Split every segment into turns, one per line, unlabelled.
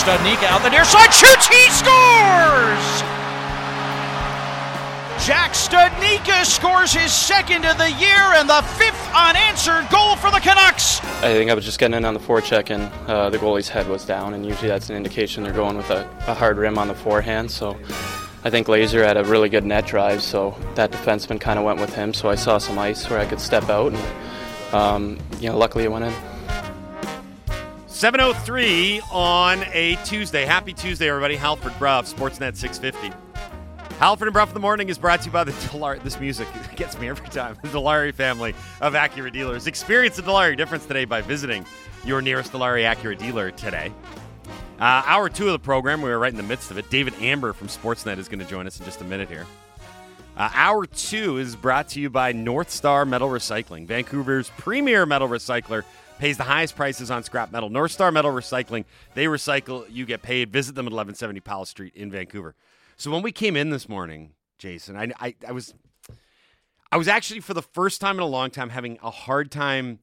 Studnicka out the near side, shoots, he scores! Jack Studnicka scores his second of the year and the fifth unanswered goal for the Canucks.
I think I was just getting in on the forecheck and uh, the goalie's head was down, and usually that's an indication they're going with a, a hard rim on the forehand. So I think Lazar had a really good net drive, so that defenseman kind of went with him. So I saw some ice where I could step out, and um, you know, luckily it went in.
703 on a Tuesday. Happy Tuesday, everybody. Halford Brough, Sportsnet 650. Halford and Brough in the morning is brought to you by the Dilawri. This music gets me every time. The Dilawri family of Acura dealers. Experience the Dilawri difference today by visiting your nearest Dilawri Acura dealer today. Uh, hour two of the program, we were right in the midst of it. David Amber from Sportsnet is going to join us in just a minute here. Uh, hour two is brought to you by North Star Metal Recycling, Vancouver's premier metal recycler. Pays the highest prices on scrap metal. North Star Metal Recycling, they recycle, you get paid. Visit them at 1170 Powell Street in Vancouver. So when we came in this morning, Jason, I, I, I was I was actually for the first time in a long time having a hard time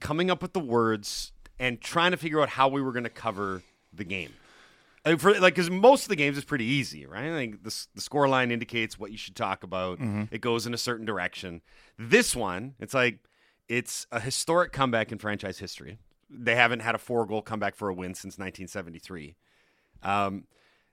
coming up with the words and trying to figure out how we were going to cover the game. And for like, because most of the games is pretty easy, right? Like the the score line indicates what you should talk about. Mm-hmm. It goes in a certain direction. This one, it's like it's a historic comeback in franchise history. They haven't had a four goal comeback for a win since 1973. Um,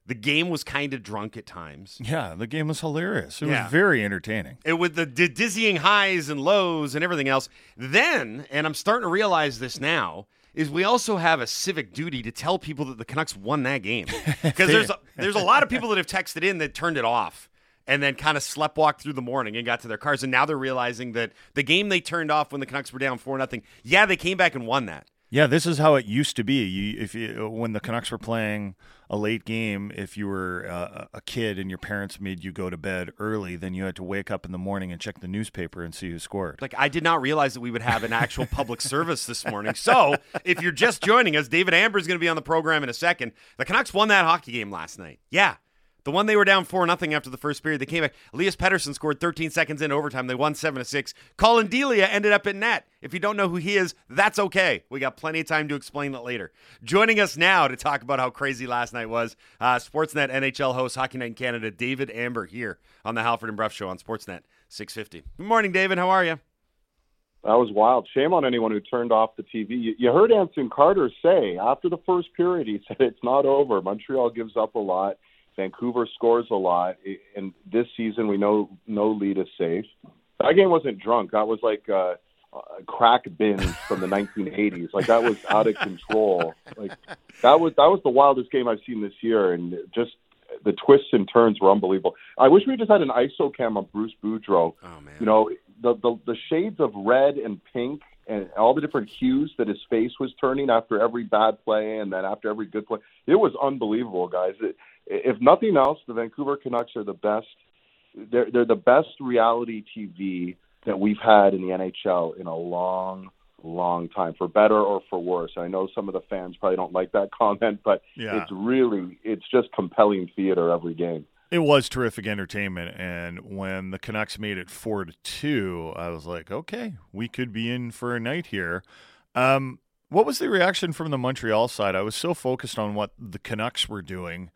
the game was kind of drunk at times.
Yeah, the game was hilarious. It
Yeah.
was very entertaining.
It with the d- dizzying highs and lows and everything else. Then, and I'm starting to realize this now, is we also have a civic duty to tell people that the Canucks won that game because there's a, there's a lot of people that have texted in that turned it off and then kind of sleptwalked through the morning and got to their cars and now they're realizing that the game they turned off when the Canucks were down four nothing. Yeah, they came back and won that.
Yeah, this is how it used to be. You, if you, when the Canucks were playing a late game, if you were uh, a kid and your parents made you go to bed early, then you had to wake up in the morning and check the newspaper and see who scored.
Like I did not realize that we would have an actual public service this morning. So if you're just joining us, David Amber is going to be on the program in a second. The Canucks won that hockey game last night. Yeah. The one they were down four nothing after the first period. They came back. Elias Pettersson scored 13 seconds in overtime. They won seven to six. Collin Delia ended up in net. If you don't know who he is, that's okay. We got plenty of time to explain that later. Joining us now to talk about how crazy last night was, uh, Sportsnet NHL host Hockey Night in Canada, David Amber, here on the Halford and Brough Show on Sportsnet 650. Good morning, David. How are you?
That was wild. Shame on anyone who turned off the TV. You, you heard Anson Carter say after the first period, he said it's not over. Montreal gives up a lot. Vancouver scores a lot, and this season we know no lead is safe. That game wasn't drunk. That was like uh, uh, crack bins from the 1980s. Like that was out of control. Like that was that was the wildest game I've seen this year, and just the twists and turns were unbelievable. I wish we just had an ISO cam on Bruce Boudreau.
Oh man.
You know, the, the the shades of red and pink and all the different hues that his face was turning after every bad play and then after every good play. It was unbelievable, guys. It, if nothing else, the Vancouver Canucks are the best. They're they're the best reality TV that we've had in the NHL in a long, long time, for better or for worse. I know some of the fans probably don't like that comment, but
Yeah.
it's really it's just compelling theater every game.
It was terrific entertainment, and when the Canucks made it four to two, I was like, okay, we could be in for a night here. Um, what was the reaction from the Montreal side? I was so focused on what the Canucks were doing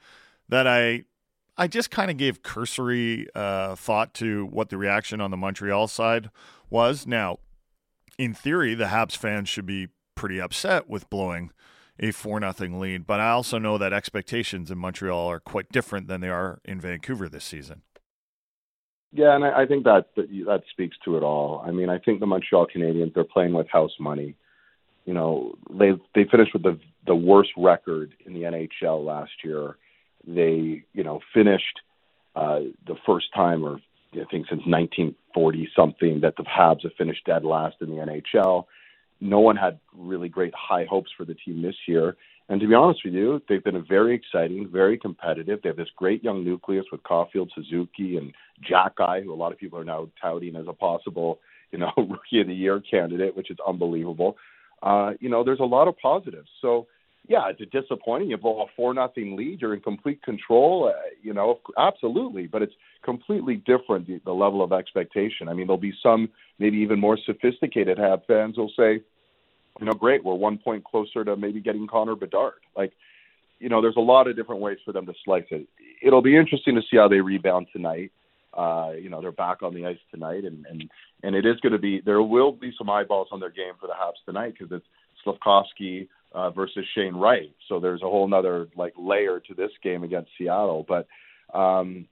that I I just kind of gave cursory uh, thought to what the reaction on the Montreal side was. Now, in theory, the Habs fans should be pretty upset with blowing a four nothing lead, but I also know that expectations in Montreal are quite different than they are in Vancouver this season.
Yeah, and I, I think that, that that speaks to it all. I mean, I think the Montreal Canadiens they're playing with house money. You know, they they finished with the the worst record in the NHL last year. They you know finished uh, the first time, or I think since 1940 something, that the Habs have finished dead last in the NHL. No one had really great high hopes for the team this year. And to be honest with you, they've been a very exciting, very competitive. They have this great young nucleus with Caulfield, Suzuki, and Xhekaj, who a lot of people are now touting as a possible, you know, rookie of the year candidate, which is unbelievable. Uh, you know, there's a lot of positives. So, yeah, it's disappointing. You blow a four nothing lead. You're in complete control. Uh, you know, absolutely, but it's completely different the, the level of expectation. I mean, there'll be some maybe even more sophisticated Hab fans will say, you know, great, we're one point closer to maybe getting Connor Bedard. Like, you know, there's a lot of different ways for them to slice it. It'll be interesting to see how they rebound tonight. Uh, you know, they're back on the ice tonight, and and and it is going to be there will be some eyeballs on their game for the Habs tonight because it's Slafkovsky uh, versus Shane Wright. So there's a whole other like layer to this game against Seattle, but um,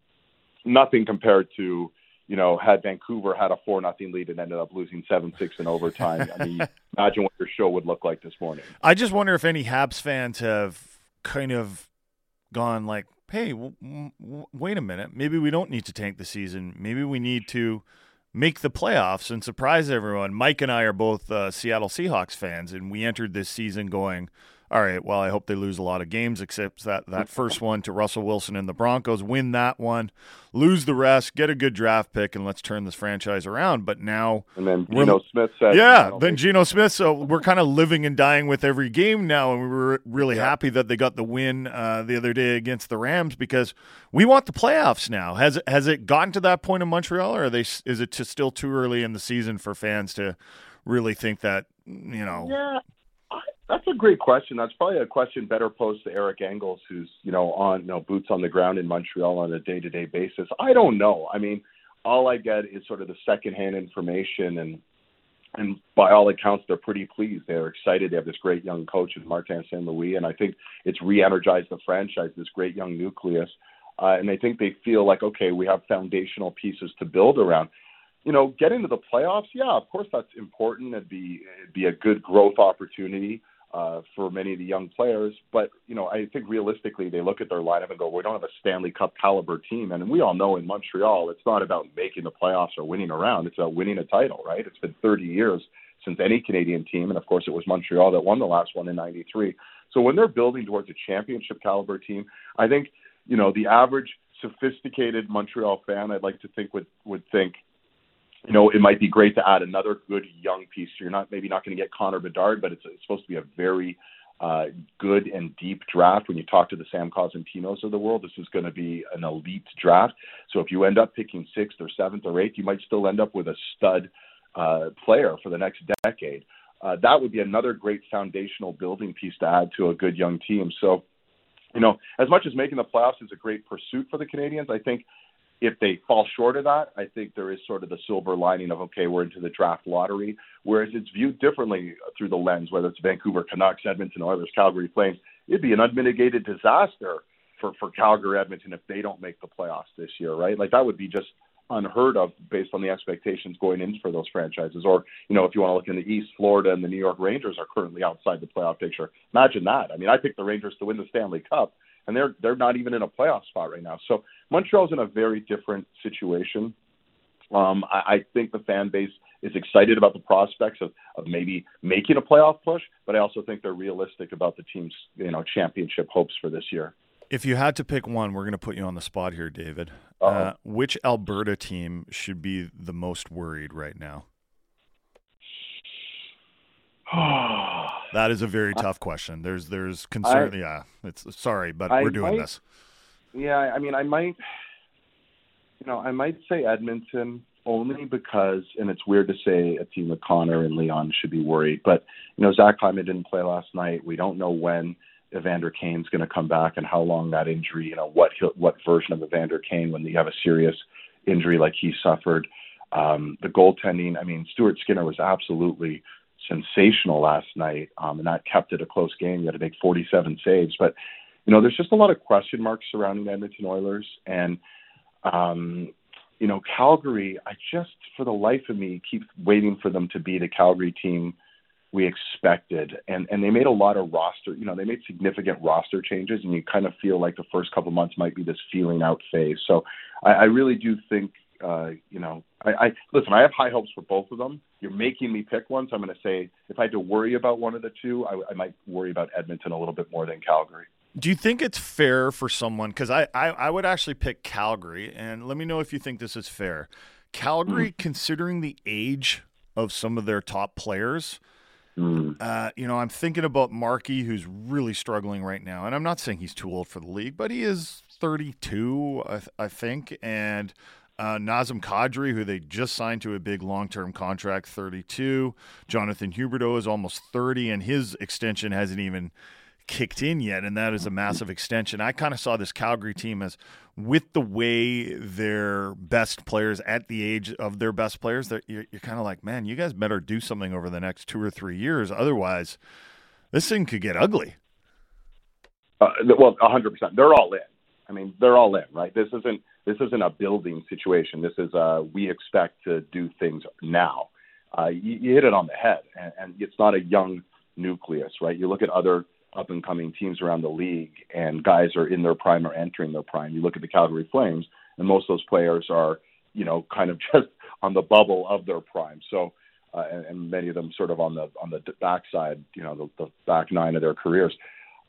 nothing compared to you know had Vancouver had a four nothing lead and ended up losing seven six in overtime. I mean, imagine what your show would look like this morning.
I just wonder if any Habs fans have kind of gone like, "Hey, w- w- wait a minute. Maybe we don't need to tank the season. Maybe we need to." Make the playoffs and surprise everyone. Mike and I are both uh, Seattle Seahawks fans, and we entered this season going, all right, well, I hope they lose a lot of games, except that, that first one to Russell Wilson and the Broncos. Win that one, lose the rest, get a good draft pick, and let's turn this franchise around. But now.
And then Geno Smith said.
Yeah, then Geno Smith. So we're kind of living and dying with every game now. And we were really yeah. happy that they got the win uh, the other day against the Rams because we want the playoffs now. Has it, has it gotten to that point in Montreal, or are they, is it still too early in the season for fans to really think that, you know?
Yeah. That's a great question. That's probably a question better posed to Eric Engels, who's you know on you know boots on the ground in Montreal on a day to day basis. I don't know. I mean, all I get is sort of the secondhand information, and and by all accounts, they're pretty pleased. They're excited. They have this great young coach in Martin St. Louis, and I think it's re-energized the franchise. This great young nucleus, uh, and I think they feel like okay, we have foundational pieces to build around you know, get into the playoffs, yeah, of course that's important. It'd be it'd be a good growth opportunity uh, for many of the young players. But you know, I think realistically, they look at their lineup and go, "We don't have a Stanley Cup caliber team." And we all know in Montreal, it's not about making the playoffs or winning around; it's about winning a title, right? It's been 30 years since any Canadian team, and of course, it was Montreal that won the last one in '93. So when they're building towards a championship caliber team, I think you know the average sophisticated Montreal fan, I'd like to think would would think you know, it might be great to add another good young piece. You're not maybe not going to get Connor Bedard, but it's, it's supposed to be a very uh, good and deep draft. When you talk to the Sam Cosentinos of the world, this is going to be an elite draft. So if you end up picking sixth or seventh or eighth, you might still end up with a stud uh, player for the next decade. Uh, that would be another great foundational building piece to add to a good young team. So, you know, as much as making the playoffs is a great pursuit for the Canadiens, I think if they fall short of that, I think there is sort of the silver lining of okay, we're into the draft lottery. Whereas it's viewed differently through the lens, whether it's Vancouver Canucks, Edmonton Oilers, Calgary Flames. It'd be an unmitigated disaster for for Calgary Edmonton if they don't make the playoffs this year, right? Like that would be just unheard of based on the expectations going in for those franchises. Or, you know, if you want to look in the East, Florida and the New York Rangers are currently outside the playoff picture. Imagine that. I mean, I picked the Rangers to win the Stanley Cup and they're they're not even in a playoff spot right now. So Montreal's in a very different situation. Um, I, I think the fan base is excited about the prospects of, of maybe making a playoff push, but I also think they're realistic about the team's you know championship hopes for this year.
If you had to pick one, we're going to put you on the spot here, David. Uh, which Alberta team should be the most worried right now? that is a very tough question. There's there's concern. I, yeah, it's sorry, but I we're doing
might,
this.
Yeah, I mean, I might, you know, I might say Edmonton only because, and it's weird to say a team with Connor and Leon should be worried, but you know, Zach Hyman didn't play last night. We don't know when Evander Kane's going to come back and how long that injury. You know, what what version of Evander Kane when you have a serious injury like he suffered. Um, the goaltending. I mean, Stuart Skinner was absolutely sensational last night, um, and that kept it a close game. You had to make 47 saves, but you know, there's just a lot of question marks surrounding the Edmonton Oilers, and um, you know, Calgary. I just, for the life of me, keep waiting for them to be the Calgary team we expected, and and they made a lot of roster. You know, they made significant roster changes, and you kind of feel like the first couple months might be this feeling out phase. So, I, I really do think uh, you know, I, I listen. I have high hopes for both of them. You're making me pick one, so I'm going to say if I had to worry about one of the two, I, I might worry about Edmonton a little bit more than Calgary.
Do you think it's fair for someone? Because I, I, I, would actually pick Calgary, and let me know if you think this is fair. Calgary, mm. considering the age of some of their top players, mm. uh, you know, I'm thinking about Markey, who's really struggling right now, and I'm not saying he's too old for the league, but he is 32, I, I think, and uh, Nazem Kadri, who they just signed to a big long term contract, 32. Jonathan Huberdeau is almost 30, and his extension hasn't even kicked in yet, and that is a massive extension. I kind of saw this Calgary team as with the way their best players at the age of their best players, you're, you're kind of like, man, you guys better do something over the next two or three years. Otherwise, this thing could get ugly.
Uh, well, 100%. They're all in. I mean, they're all in, right? This isn't this isn't a building situation. This is we expect to do things now. Uh, you, you hit it on the head, and, and it's not a young nucleus, right? You look at other up and coming teams around the league, and guys are in their prime or entering their prime. You look at the Calgary Flames, and most of those players are, you know, kind of just on the bubble of their prime. So, uh, and, and many of them sort of on the on the backside, you know, the, the back nine of their careers.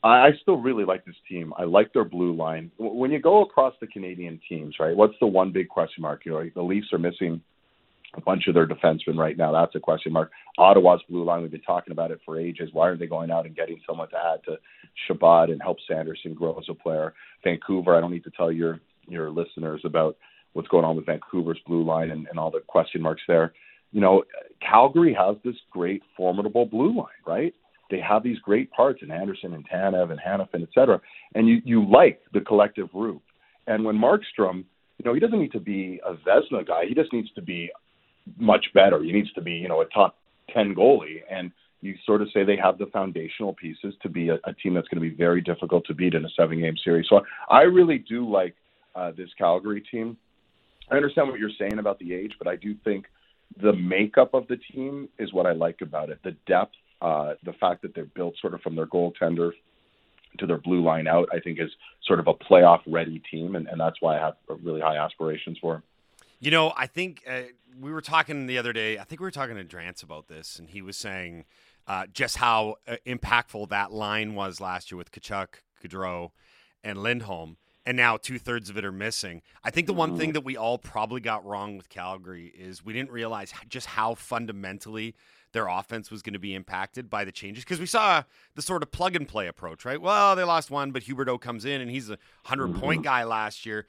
I, I still really like this team. I like their blue line. When you go across the Canadian teams, right? What's the one big question mark? You know, the Leafs are missing a bunch of their defensemen right now. That's a question mark. Ottawa's blue line, we've been talking about it for ages. Why aren't they going out and getting someone to add to Chabot and help Sanderson grow as a player? Vancouver, I don't need to tell your your listeners about what's going on with Vancouver's blue line and, and all the question marks there. You know, Calgary has this great, formidable blue line, right? They have these great parts in Anderson and Tanev and Hanifin, et cetera. And you, you like the collective group. And when Markstrom, you know, he doesn't need to be a Vezina guy. He just needs to be much better. He needs to be, you know, a top 10 goalie. And you sort of say they have the foundational pieces to be a, a team that's going to be very difficult to beat in a seven game series. So I really do like uh, this Calgary team. I understand what you're saying about the age, but I do think the makeup of the team is what I like about it. The depth, uh, the fact that they're built sort of from their goaltender to their blue line out, I think is sort of a playoff ready team, and, and that's why I have really high aspirations for them.
You know, I think uh, we were talking the other day. I think we were talking to Drance about this, and he was saying uh, just how uh, impactful that line was last year with Tkachuk, Gaudreau, and Lindholm, and now two thirds of it are missing. I think the one thing that we all probably got wrong with Calgary is we didn't realize just how fundamentally their offense was going to be impacted by the changes because we saw the sort of plug and play approach, right? Well, they lost one, but Huberdeau comes in and he's a 100 point guy last year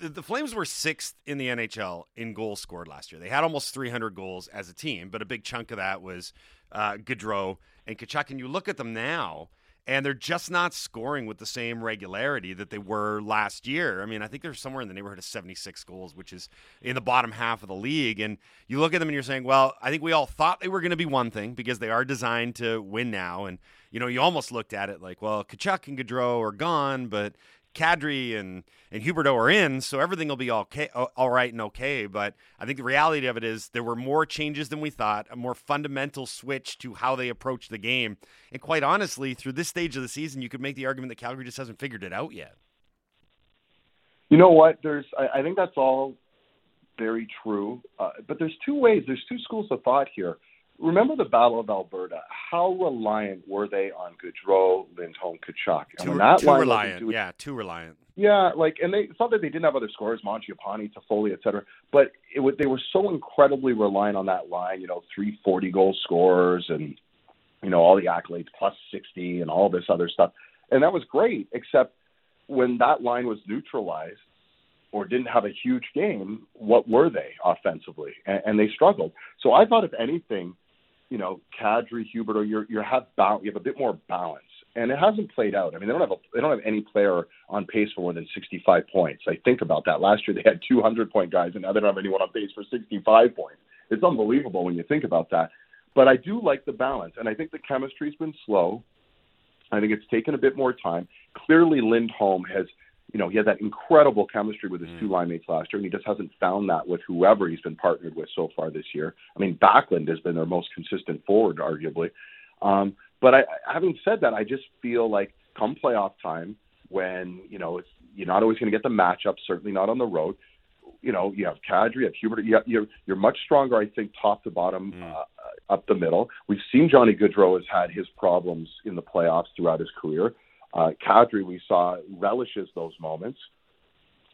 the, the, Flames were sixth in the NHL in goals scored last year. They had almost 300 goals as a team, but a big chunk of that was uh, Gaudreau and Tkachuk. And you look at them now, and they're just not scoring with the same regularity that they were last year. I mean, I think they're somewhere in the neighborhood of 76 goals, which is in the bottom half of the league. And you look at them and you're saying, well, I think we all thought they were going to be one thing because they are designed to win now. And, you know, you almost looked at it like, well, Tkachuk and Gaudreau are gone, but Kadri and and Huberdeau are in, so everything will be okay, all right and okay. But I think the reality of it is there were more changes than we thought, a more fundamental switch to how they approach the game. And quite honestly, through this stage of the season, you could make the argument that Calgary just hasn't figured it out yet.
You know what? There's, I, I think that's all very true. Uh, but there's two ways. There's two schools of thought here remember the Battle of Alberta. How reliant were they on Gaudreau, Lindholm, Tkachuk?
And too, that too reliant. Doing, yeah, too reliant.
Yeah, like, and they it's not that they didn't have other scorers, Mangiapane, Toffoli, et cetera, but it they were so incredibly reliant on that line. You know, three forty goal scorers and you know all the accolades, plus sixty, and all this other stuff, and that was great. Except when that line was neutralized, or didn't have a huge game, what were they offensively? And, and they struggled. So I thought, if anything, you know, Kadri, Hubert, or you have you have a bit more balance, and it hasn't played out. I mean, they don't have a, they don't have any player on pace for more than 65 points. I think about that. Last year they had 200 point guys, and now they don't have anyone on pace for 65 points. It's unbelievable when you think about that. But I do like the balance, and I think the chemistry's been slow. I think it's taken a bit more time. Clearly, Lindholm has you know, he had that incredible chemistry with his mm. two line mates last year, and he just hasn't found that with whoever he's been partnered with so far this year. I mean, Backlund has been their most consistent forward, arguably. Um, but I, having said that, I just feel like come playoff time, when you know it's you're not always going to get the matchup, certainly not on the road. You know, you have Kadri, you have Hubert. You have, you're you're much stronger, I think, top to bottom, mm. uh, up the middle. We've seen Johnny Gaudreau has had his problems in the playoffs throughout his career. Uh, Kadri, we saw relishes those moments.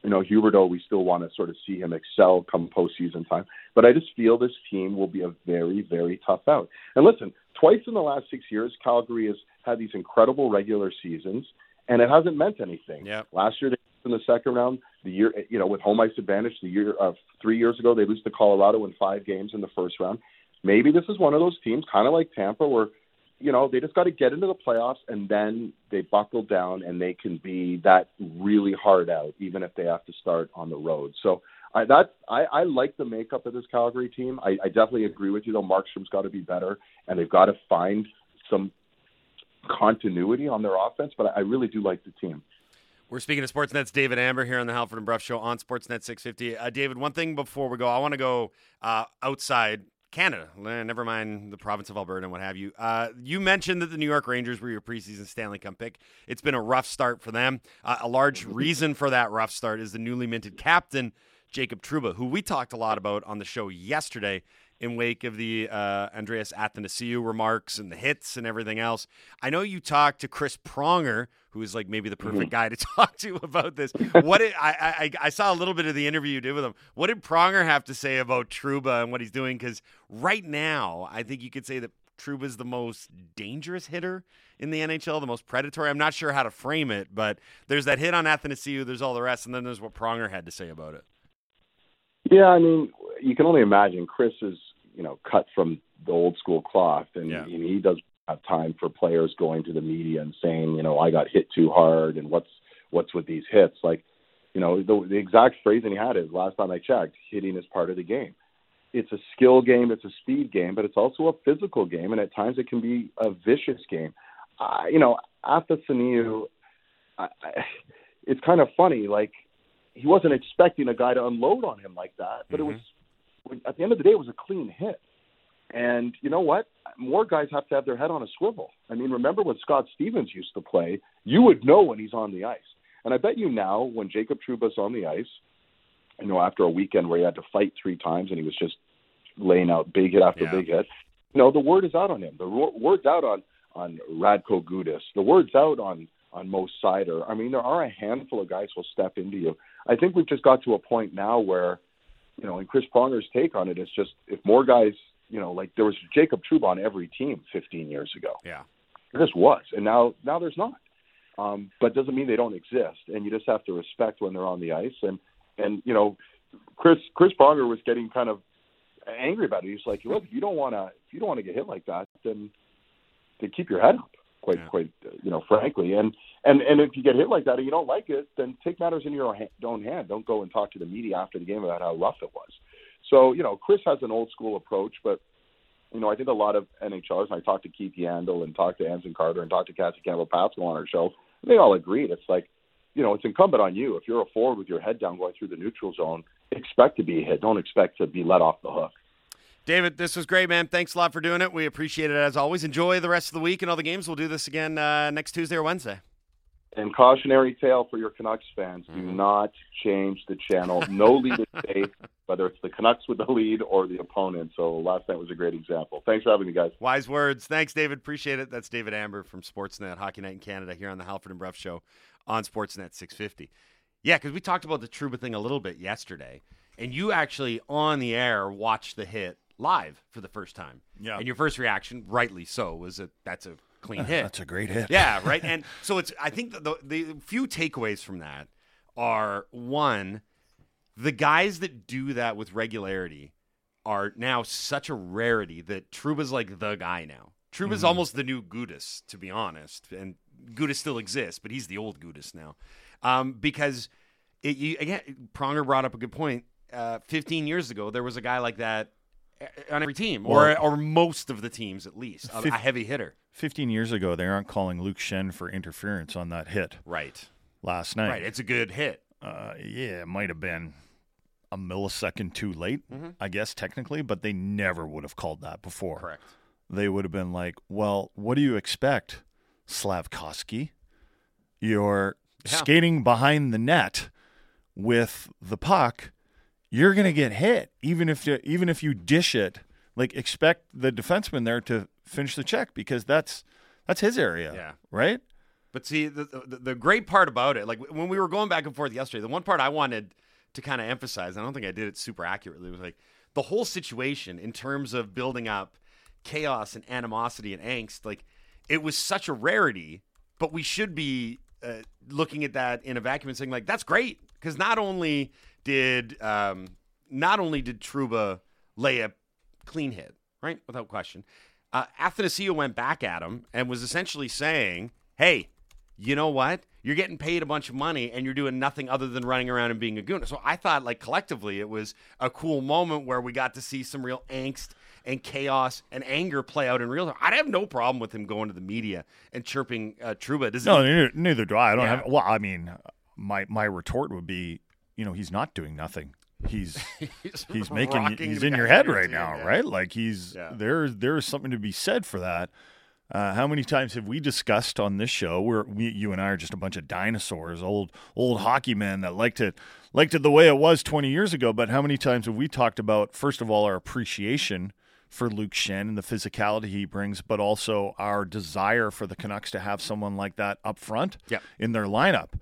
You know, Huberdeau, we still want to sort of see him excel come postseason time. But I just feel this team will be a very, very tough out. And listen, twice in the last six years, Calgary has had these incredible regular seasons, and it hasn't meant anything.
Yep.
Last year, they in the second round. The year, you know, with home ice advantage, the year of uh, three years ago, they lose to Colorado in five games in the first round. Maybe this is one of those teams, kind of like Tampa, where you know, they just got to get into the playoffs and then they buckle down and they can be that really hard out, even if they have to start on the road. So I, that I, I like the makeup of this Calgary team. I, I definitely agree with you though. Markstrom's got to be better, and they've got to find some continuity on their offense. But I really do like the team.
We're speaking to Sportsnet's David Amber here on the Halford and Brough Show on Sportsnet 650. Uh, David, one thing before we go, I want to go uh, outside Canada, never mind the province of Alberta and what have you. Uh, you mentioned that the New York Rangers were your preseason Stanley Cup pick. It's been a rough start for them. Uh, a large reason for that rough start is the newly minted captain, Jacob Trouba, who we talked a lot about on the show yesterday in wake of the uh, Andreas Athanasiou remarks and the hits and everything else. I know you talked to Chris Pronger, who is like maybe the perfect mm-hmm. guy to talk to about this. What did, I, I I saw a little bit of the interview you did with him. What did Pronger have to say about Trouba and what he's doing? Because right now, I think you could say that Trouba is the most dangerous hitter in the NHL, the most predatory. I'm not sure how to frame it, but there's that hit on Athanasiou, there's all the rest, and then there's what Pronger had to say about it.
Yeah, I mean, you can only imagine Chris is you know cut from the old school cloth, and,
yeah.
and he doesn't have time for players going to the media and saying, you know, I got hit too hard, and what's what's with these hits? Like, you know, the, the exact phrasing he had is last time I checked, hitting is part of the game. It's a skill game, it's a speed game, but it's also a physical game, and at times it can be a vicious game. Uh, you know, I, I, it's kind of funny. Like, he wasn't expecting a guy to unload on him like that, but mm-hmm. it was at the end of the day, it was a clean hit. And you know what? More guys have to have their head on a swivel. I mean, remember when Scott Stevens used to play? You would know when he's on the ice. And I bet you now, when Jacob Trouba's on the ice, you know, after a weekend where he had to fight three times and he was just laying out big hit after
yeah.
big hit, you know, the word is out on him. The word's out on on Radko Gudas. The word's out on on Mo Seider. I mean, there are a handful of guys who'll step into you. I think we've just got to a point now where you know, and Chris Pronger's take on it is just if more guys, you know, like there was Jacob Trouba on every team 15 years ago.
Yeah,
there just was, and now now there's not. Um, but doesn't mean they don't exist, and you just have to respect when they're on the ice. And and you know, Chris Chris Pronger was getting kind of angry about it. He's like, look, if you don't want to if you don't want to get hit like that, then then keep your head up. Quite
yeah.
quite uh, you know, frankly, and and and if you get hit like that and you don't like it, then take matters in your own hand. Don't go and talk to the media after the game about how rough it was. So you know, Chris has an old school approach, but you know, I think a lot of NHLers, and I talked to Keith Yandle and talked to Anson Carter and talked to Cassie Campbell Pascall on our show, they all agreed. It's like, you know, it's incumbent on you. If you're a forward with your head down going through the neutral zone, expect to be hit. Don't expect to be let off the hook.
David, this was great, man. Thanks a lot for doing it. We appreciate it as always. Enjoy the rest of the week and all the games. We'll do this again uh, next Tuesday or Wednesday.
And cautionary tale for your Canucks fans: Do
Mm-hmm.
not change the channel. No lead is safe, whether it's the Canucks with the lead or the opponent. So last night was a great example. Thanks for having me, guys.
Wise words. Thanks, David. Appreciate it. That's David Amber from Sportsnet Hockey Night in Canada here on the Halford and Brough Show on Sportsnet 650. Yeah, because we talked about the Trouba thing a little bit yesterday, and you actually on the air watched the hit live for the first time.
Yeah.
And your first reaction, rightly so, was that that's a clean hit.
That's a great hit.
Yeah, right. And so it's. I think the, the the few takeaways from that are one, the guys that do that with regularity are now such a rarity that Trouba's like the guy now. Trouba's almost the new Gudas, to be honest, and Gudas still exists, but he's the old Gudas now, um, because it, you, again, Pronger brought up a good point. Uh, 15 years ago, there was a guy like that on every team, or
Well-
or most of the teams at least, a, a heavy hitter.
15 years ago, they aren't calling Luke Schenn for interference on that hit
Right.
last night.
Right. It's a good hit.
Uh, yeah, it might have been a millisecond too late,
Mhm.
I guess, technically, but they never would have called that before.
Correct.
They would have been like, well, what do you expect, Slafkovsky? You're
Yeah.
skating behind the net with the puck. You're going to get hit, even if you, even if you dish it. Like, expect the defenseman there to finish the check because that's that's his area,
Yeah.
right?
But see, the, the the great part about it, like when we were going back and forth yesterday, the one part I wanted to kind of emphasize, I don't think I did it super accurately, was like the whole situation in terms of building up chaos and animosity and angst. Like it was such a rarity, but we should be uh, looking at that in a vacuum and saying like that's great because not only did um, not only did Trouba lay a clean hit, right, without question. uh, Athanasiou went back at him and was essentially saying, "Hey, you know what? You're getting paid a bunch of money and you're doing nothing other than running around and being a goon." So I thought, like collectively, it was a cool moment where we got to see some real angst and chaos and anger play out in real time. I'd have no problem with him going to the media and chirping uh, Trouba. Does
No,
he-
neither, neither do I. I don't
Yeah.
have. Well, I mean, my my retort would be, you know, he's not doing nothing. He's he's making he's in your head right now, right? Like he's
Yeah.
there. There's something to be said for that. Uh, how many times have we discussed on this show where we, you and I are just a bunch of dinosaurs, old old hockey men that liked it liked it the way it was 20 years ago? But how many times have we talked about first of all our appreciation for Luke Schenn and the physicality he brings, but also our desire for the Canucks to have someone like that up front
Yep.
in their lineup,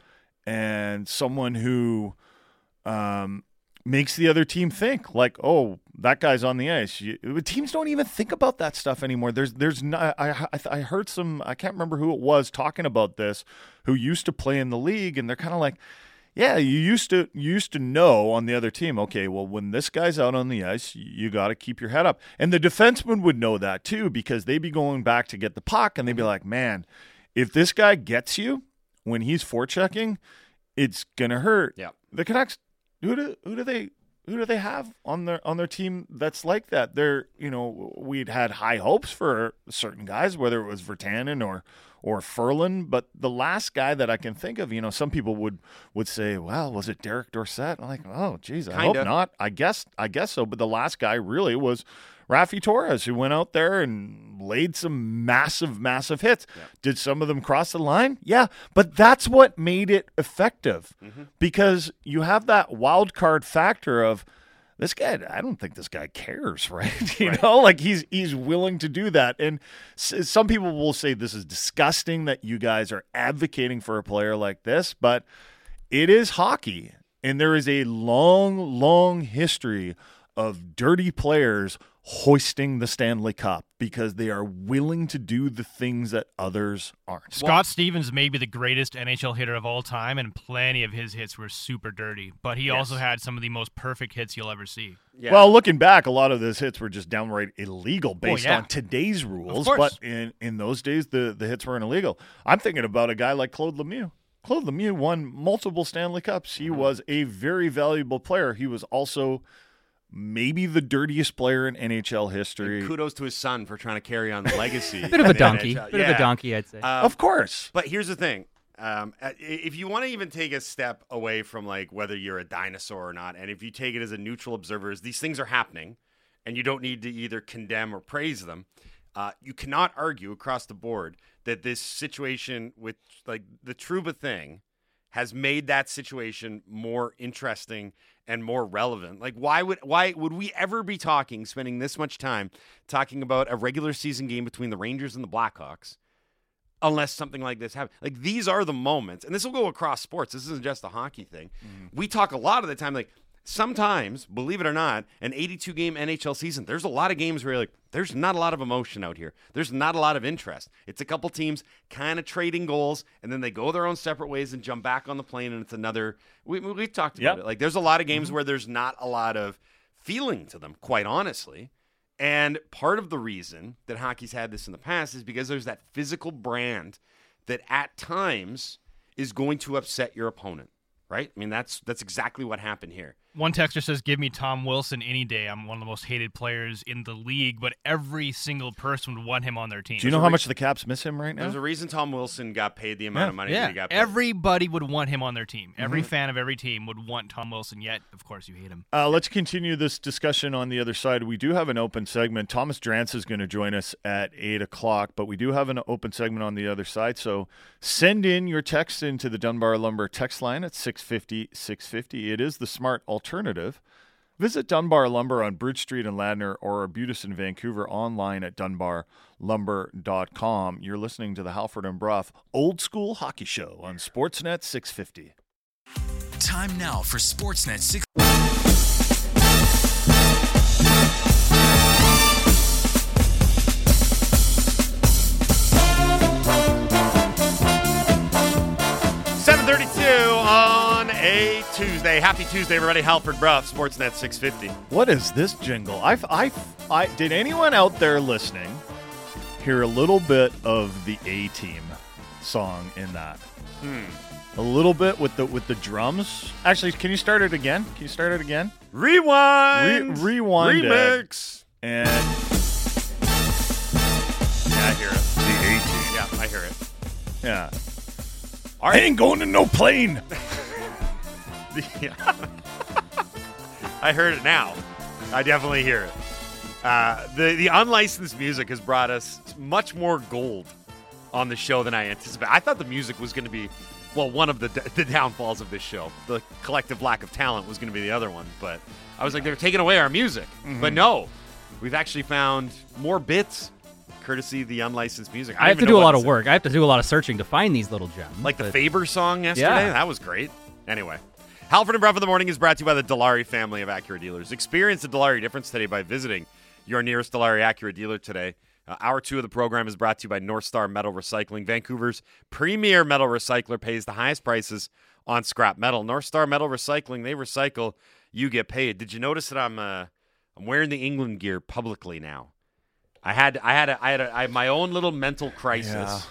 and someone who um, makes the other team think like, oh, that guy's on the ice. You, teams don't even think about that stuff anymore. There's, there's not. I, I, I heard some. I can't remember who it was talking about this, who used to play in the league, and they're kind of like, yeah, you used to you used to know on the other team. Okay, well, when this guy's out on the ice, you got to keep your head up, and the defenseman would know that too because they'd be going back to get the puck, and they'd be like, man, if this guy gets you when he's forechecking, it's gonna hurt.
Yep.
The Canucks who do who do they who do they have on their on their team that's like that? They're you know we'd had high hopes for certain guys, whether it was Virtanen or or Furlan, but the last guy that I can think of, you know, some people would would say, well, was it Derek Dorsett? I'm like, oh, geez, I
Kinda.
hope not. I guess I guess so, but the last guy really was Raffi Torres, who went out there and laid some massive, massive hits. Did some of them cross the line? Yeah, but that's what made it effective mm-hmm. because you have that wild card factor of this guy. I don't think this guy cares, right? you know, like he's he's willing to do that. And s- some people will say this is disgusting that you guys are advocating for a player like this, but it is hockey, and there is a long, long history of dirty players hoisting the Stanley Cup because they are willing to do the things that others aren't.
Scott Stevens may be the greatest NHL hitter of all time, and plenty of his hits were super dirty. But he also had some of the most perfect hits you'll ever see.
Yeah.
Well, looking back, a lot of those hits were just downright illegal based
yeah.
on today's rules. But in, in those days, the, the hits weren't illegal. I'm thinking about a guy like Claude Lemieux. Claude Lemieux won multiple Stanley Cups. He mm-hmm. was a very valuable player. He was also maybe the dirtiest player in NHL history.
kudos to his son for trying to carry on the legacy.
Bit of a donkey.
NHL.
Bit of a donkey, I'd say.
Um,
of course.
But here's the thing. Um, uh, if you want to even take a step away from like whether you're a dinosaur or not, and if you take it as a neutral observer, as these things are happening, and you don't need to either condemn or praise them, uh, you cannot argue across the board that this situation with like the Trouba thing has made that situation more interesting and more relevant. Like why would why would we ever be talking spending this much time talking about a regular season game between the Rangers and the Blackhawks unless something like this happens. Like these are the moments, and this will go across sports. This isn't just a hockey thing. Mm-hmm. We talk a lot of the time, like sometimes, believe it or not, an 82 game NHL season, there's a lot of games where you're like, there's not a lot of emotion out here. There's not a lot of interest. It's a couple teams kind of trading goals, and then they go their own separate ways and jump back on the plane, and it's another. We, we- talked about
Yep.
it. Like there's a lot of games mm-hmm. where there's not a lot of feeling to them, quite honestly. And part of the reason that hockey's had this in the past is because there's that physical brand that at times is going to upset your opponent, right? I mean, that's that's exactly what happened here.
One texter says, "Give me Tom Wilson any day. I'm one of the most hated players in the league, but every single person would want him on their team."
Do you know how much the Caps miss him right now?
There's a reason Tom Wilson got paid the amount
Yeah.
of money that
Yeah,
he got paid.
everybody would want him on their team. Every
Mm-hmm.
fan of every team would want Tom Wilson. Yet, of course, you hate him.
Uh, let's continue this discussion on the other side. We do have an open segment. Thomas Drance is going to join us at 8 o'clock, but we do have an open segment on the other side. So send in your text into the Dunbar Lumber text line at 650 650. It is the smart alternative. Alternative, visit Dunbar Lumber on Bridge Street in Ladner or Arbutus in Vancouver online at dunbarlumber.com. You're listening to the Halford and Brough Old School Hockey Show on Sportsnet 650.
Time now for Sportsnet 6.
A Tuesday. Happy Tuesday, everybody. Halford Brough, Sportsnet 650.
What is this jingle? I, I, I, did anyone out there listening hear a little bit of the A Team song in that. Hmm. A little bit with the with the drums. Actually, can you start it again? Can you start it again?
Rewind.
Re- rewind it.
Remix.
And
Yeah, I hear it.
the A Team.
Yeah, I hear it.
Yeah. I ain't going to no plane.
Yeah. I heard it now. I definitely hear it. Uh, the the unlicensed music has brought us much more gold on the show than I anticipated. I thought the music was going to be, well, one of the the downfalls of this show. The collective lack of talent was going to be the other one. But I was like, they're taking away our music. But no, we've actually found more bits, courtesy of the unlicensed music.
I have to do a lot of work. I have to do a lot of searching to find these little gems.
like the Faber song yesterday.
Yeah.
That was great. Anyway, Halford and Brough in the Morning is brought to you by the Dilawri family of Acura dealers. Experience the Dilawri difference today by visiting your nearest Dilawri Acura dealer today. Uh, hour two of the program is brought to you by North Star Metal Recycling. Vancouver's premier metal recycler pays the highest prices on scrap metal. North Star Metal Recycling, they recycle, you get paid. Did you notice that I'm uh, I'm wearing the England gear publicly now? I had I had a, I had a, I had my own little mental crisis.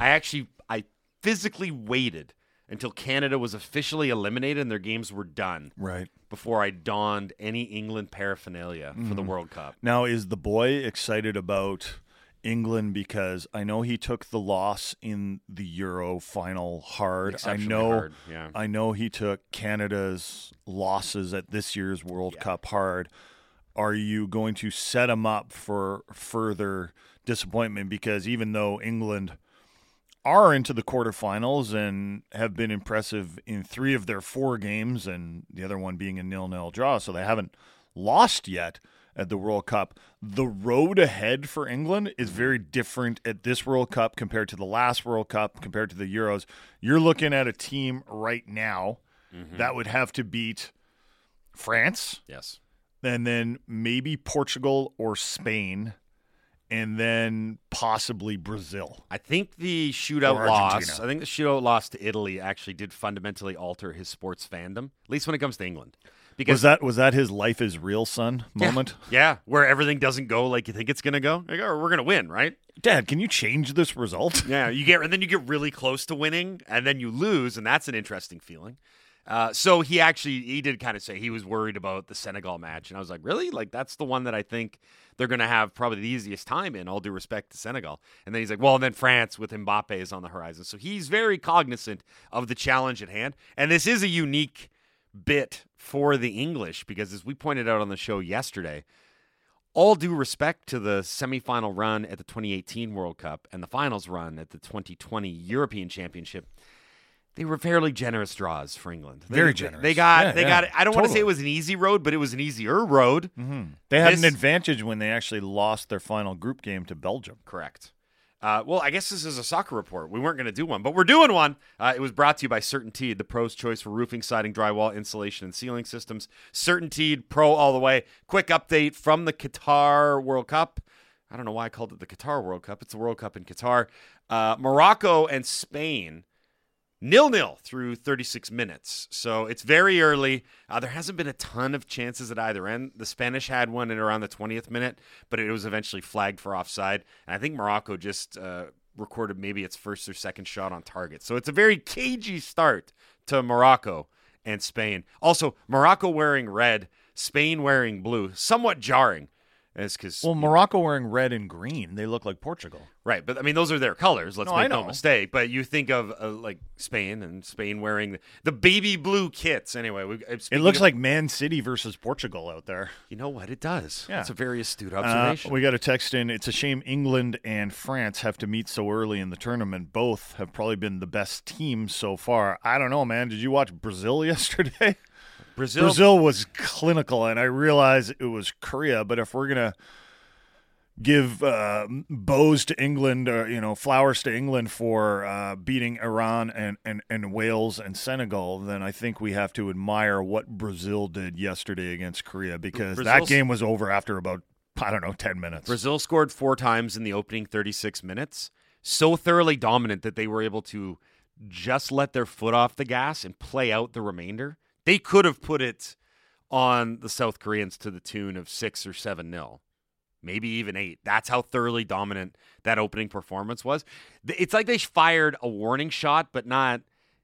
I actually I physically waited until Canada was officially eliminated and their games were done
Right.
before I donned any England paraphernalia for
Mm-hmm.
the World Cup.
Now, is the boy excited about England because I know he took the loss in the Euro final hard. I know
hard, yeah.
I know he took Canada's losses at this year's World Cup hard. Are you going to set him up for further disappointment because even though England are into the quarterfinals and have been impressive in three of their four games, and the other one being a nil-nil draw, so they haven't lost yet at the World Cup. The road ahead for England is very different at this World Cup compared to the last World Cup, compared to the Euros. You're looking at a team right now mm-hmm. that would have to beat France,
Yes.
and then maybe Portugal or Spain, and then possibly Brazil.
I think the shootout loss. I think the shootout loss to Italy actually did fundamentally alter his sports fandom, at least when it comes to England. Because
Was that was that his life is real son moment?
yeah, where everything doesn't go like you think it's gonna go. Like, oh, we're gonna win, right?
Dad, can you change this result?
Yeah, you get and then you get really close to winning, and then you lose, and that's an interesting feeling. Uh, so he actually he did kind of say he was worried about the Senegal match, and I was like, really? Like that's the one that I think they're going to have probably the easiest time in. All due respect to Senegal, and then he's like, well, and then France with Mbappe is on the horizon, so he's very cognizant of the challenge at hand, and this is a unique bit for the English because, as we pointed out on the show yesterday, all due respect to the semifinal run at the 2018 World Cup and the finals run at the 2020 European Championship, they were fairly generous draws for England. They-
Very generous.
They got
Yeah,
they
yeah,
got I don't want to say it was an easy road, but it was an easier road.
They had an advantage when they actually lost their final group game to Belgium.
Correct. Uh, well, I guess this is a soccer report. We weren't going to do one, but we're doing one. Uh, it was brought to you by CertainTeed, the pro's choice for roofing, siding, drywall, insulation, and ceiling systems. CertainTeed, pro all the way. Quick update from the Qatar World Cup. I don't know why I called it the Qatar World Cup. It's the World Cup in Qatar. Uh, Morocco and Spain nil nil through 36 minutes. So it's very early. Uh, there hasn't been a ton of chances at either end. The Spanish had one at around the 20th minute, but it was eventually flagged for offside. And I think Morocco just uh, recorded maybe its first or second shot on target. So it's a very cagey start to Morocco and Spain. Also, Morocco wearing red, Spain wearing blue, somewhat jarring. As because
Well, Morocco wearing red and green, they look like Portugal.
Right, but I mean those are their colors. Let's
No, I
make no
know.
mistake. But you think of uh, like Spain and Spain wearing the, baby blue kits. Anyway, we, uh,
It looks like Man City versus Portugal out there.
you know what it does.
Yeah.
It's a very astute
Uh,
observation.
we got a text in. It's a shame England and France have to meet so early in the tournament. Both have probably been the best teams so far. I don't know, man. Did you watch Brazil yesterday?
Brazil,
Brazil was clinical, and I realize it was Korea. But if we're gonna give uh, bows to England, or you know, flowers to England for uh, beating Iran and, and, and Wales and Senegal, then I think we have to admire what Brazil did yesterday against Korea because that game was over after about I don't know ten minutes.
Brazil scored four times in the opening 36 minutes. So thoroughly dominant that they were able to just let their foot off the gas and play out the remainder. They could have put it on the South Koreans to the tune of six or seven nil. maybe even eight. That's how thoroughly dominant that opening performance was. It's like they fired a warning shot, but not.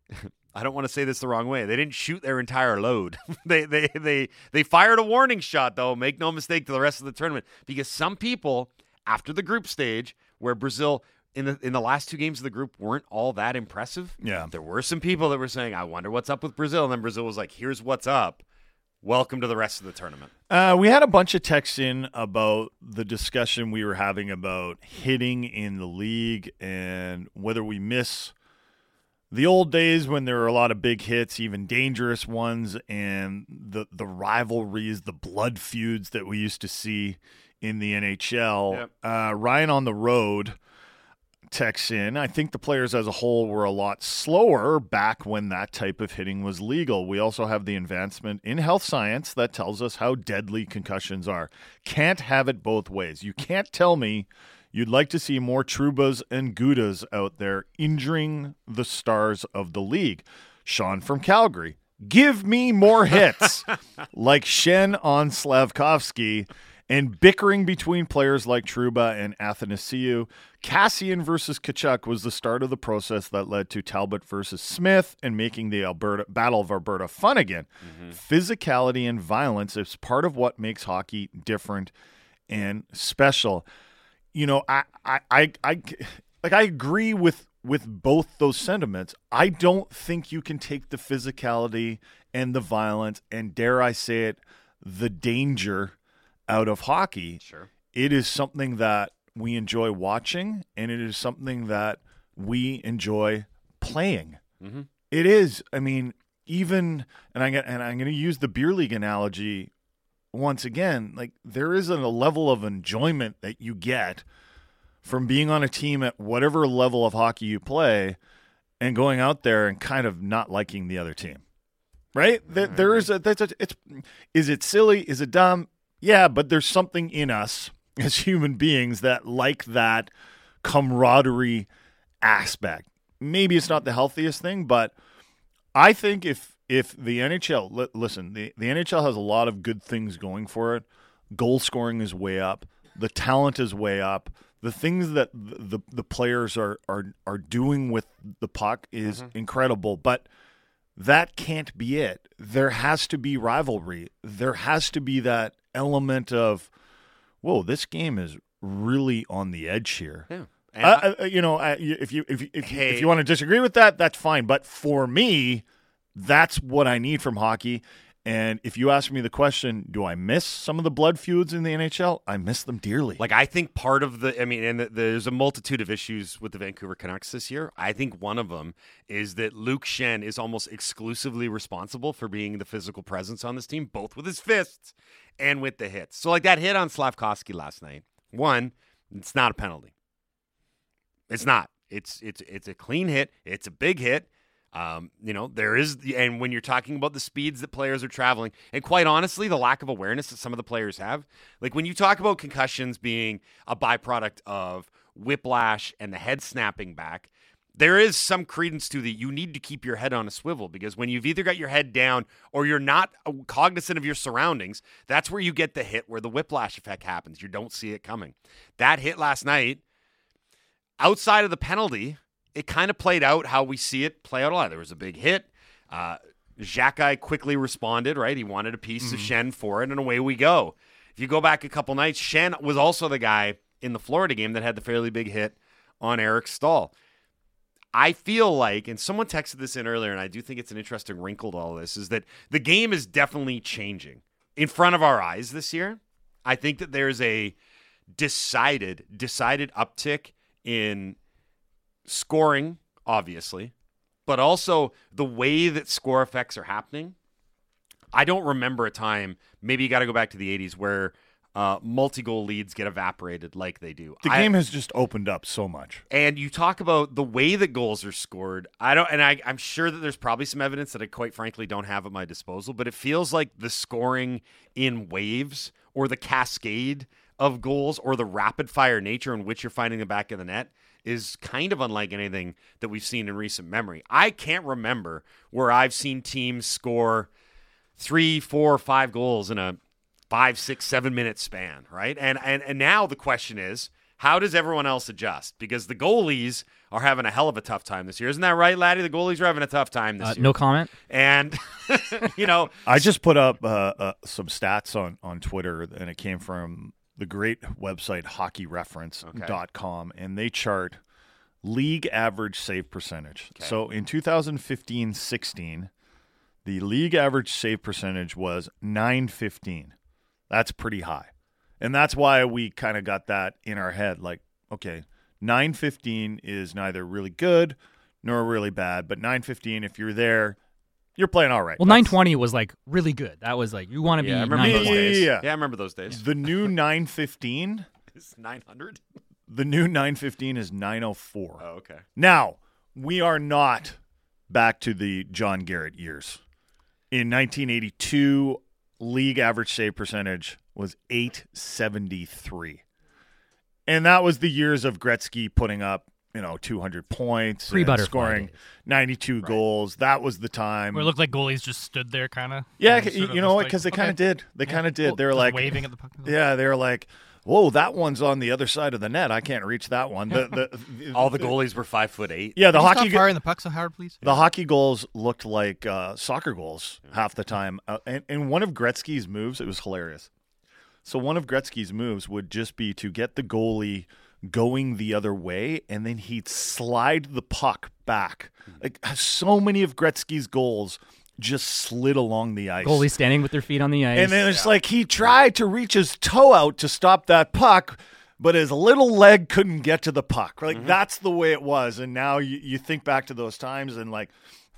I don't want to say this the wrong way. They didn't shoot their entire load. they they they they fired a warning shot though. Make no mistake to the rest of the tournament because some people after the group stage where Brazil in the in the last two games of the group weren't all that impressive.
Yeah.
There were some people that were saying, "I wonder what's up with Brazil." And then Brazil was like, "Here's what's up. Welcome to the rest of the tournament."
Uh, we had a bunch of texts in about the discussion we were having about hitting in the league and whether we miss the old days when there were a lot of big hits, even dangerous ones, and the the rivalries, the blood feuds that we used to see in the NHL.
Yep.
Uh, Ryan on the road texts in. I think the players as a whole were a lot slower back when that type of hitting was legal. We also have the advancement in health science that tells us how deadly concussions are. Can't have it both ways. You can't tell me you'd like to see more Troubas and Gudas out there injuring the stars of the league. Sean from Calgary. Give me more hits like Schenn on Slafkovsky and bickering between players like Trouba and Athanasiou. Kassian versus Tkachuk was the start of the process that led to Talbot versus Smith and making the Alberta Battle of Alberta fun again. Mm-hmm. Physicality and violence is part of what makes hockey different and special. You know, I, I, I, I like I agree with with both those sentiments. I don't think you can take the physicality and the violence and dare I say it, the danger out of hockey.
Sure.
It is something that we enjoy watching and it is something that we enjoy playing.
Mm-hmm.
It is. I mean, even and I and I'm going to use the beer league analogy once again. Like there is a level of enjoyment that you get from being on a team at whatever level of hockey you play and going out there and kind of not liking the other team. Right? There, there is a that's a, it's is it silly? Is it dumb? Yeah, but there's something in us as human beings that like that camaraderie aspect. Maybe it's not the healthiest thing, but I think if if the NHL li- listen, the, the NHL has a lot of good things going for it. Goal scoring is way up. The talent is way up. The things that the the, the players are, are are doing with the puck is mm-hmm. incredible, but that can't be it. There has to be rivalry. There has to be that element of, whoa, this game is really on the edge here.
Yeah.
Uh, you know, uh, if you if you, if, you- if you want to disagree with that, that's fine. But for me, that's what I need from hockey. And if you ask me the question, do I miss some of the blood feuds in the NHL? I miss them dearly.
Like I think part of the, I mean, and the, there's a multitude of issues with the Vancouver Canucks this year. I think one of them is that Luke Schenn is almost exclusively responsible for being the physical presence on this team, both with his fists and with the hits. So like that hit on Slafkovsky last night. One, it's not a penalty. It's not. It's it's it's a clean hit. It's a big hit. Um, you know, there is, and when you're talking about the speeds that players are traveling, and quite honestly, the lack of awareness that some of the players have, like when you talk about concussions being a byproduct of whiplash and the head snapping back, there is some credence to that. you need to keep your head on a swivel because when you've either got your head down or you're not uh, cognizant of your surroundings, that's where you get the hit where the whiplash effect happens. You don't see it coming. That hit last night, outside of the penalty, it kind of played out how we see it play out a lot. There was a big hit. Uh, Xhekaj quickly responded, right? He wanted a piece of Schenn for it, and away we go. If you go back a couple nights, Schenn was also the guy in the Florida game that had the fairly big hit on Eric Staal. I feel like, and someone texted this in earlier, and I do think it's an interesting wrinkle to all this, is that the game is definitely changing in front of our eyes this year. I think that there's a decided, decided uptick in scoring, obviously, but also the way that score effects are happening. I don't remember a time, maybe you got to go back to the 80s, where uh, multi goal leads get evaporated like they do.
the
I-
game has just opened up so much.
and you talk about the way that goals are scored. I don't, and I, I'm sure that there's probably some evidence that I quite frankly don't have at my disposal, but it feels like the scoring in waves or the cascade of goals or the rapid fire nature in which you're finding the back of the net is kind of unlike anything that we've seen in recent memory. I can't remember where I've seen teams score three, four, five goals in a five, six, seven minute span, right? And and and now the question is, how does everyone else adjust? Because the goalies are having a hell of a tough time this year, isn't that right, Laddie? The goalies are having a tough time this
Uh,
year.
no comment.
And you know,
I just put up uh, uh, some stats on, on Twitter, and it came from the great website hockeyreference.com, and they chart league average save percentage. So in 2015 16, the league average save percentage was 915. That's pretty high. And that's why we kind of got that in our head like, okay, 915 is neither really good nor really bad, but 915, if you're there, you're playing all right.
Well,
That's-
920 was like really good. That was like you want to
yeah, I
be
remember those
920.
Yeah,
days.
yeah, yeah.
I remember those days.
The new 915,
It's nine hundred.
the new 915 is 904.
Oh, okay.
Now, we are not back to the John Garrett years. In 1982, league average save percentage was 873. And that was the years of Gretzky putting up, you know, 200 points, and scoring
days.
92 goals. That was the time.
Where it looked like goalies just stood there, kind of.
yeah, you know what? Because they kind of did. They kind of did. they were like
waving at the puck.
Yeah, they were like, "Whoa, that one's on the other side of the net. I can't reach that one." The, the,
All the goalies were five foot eight.
yeah, the
Can
hockey
stop firing the puck so Howard, please.
the hockey goals looked like uh, soccer goals half the time. Uh, and, and one of Gretzky's moves, it was hilarious. So one of Gretzky's moves would just be to get the goalie going the other way, and then he'd slide the puck back. Like so many of Gretzky's goals just slid along the ice.
Goalie standing with their feet on the ice.
And then it's like he tried to reach his toe out to stop that puck, but his little leg couldn't get to the puck. Like
Mm-hmm.
that's the way it was. And now you, you think back to those times and like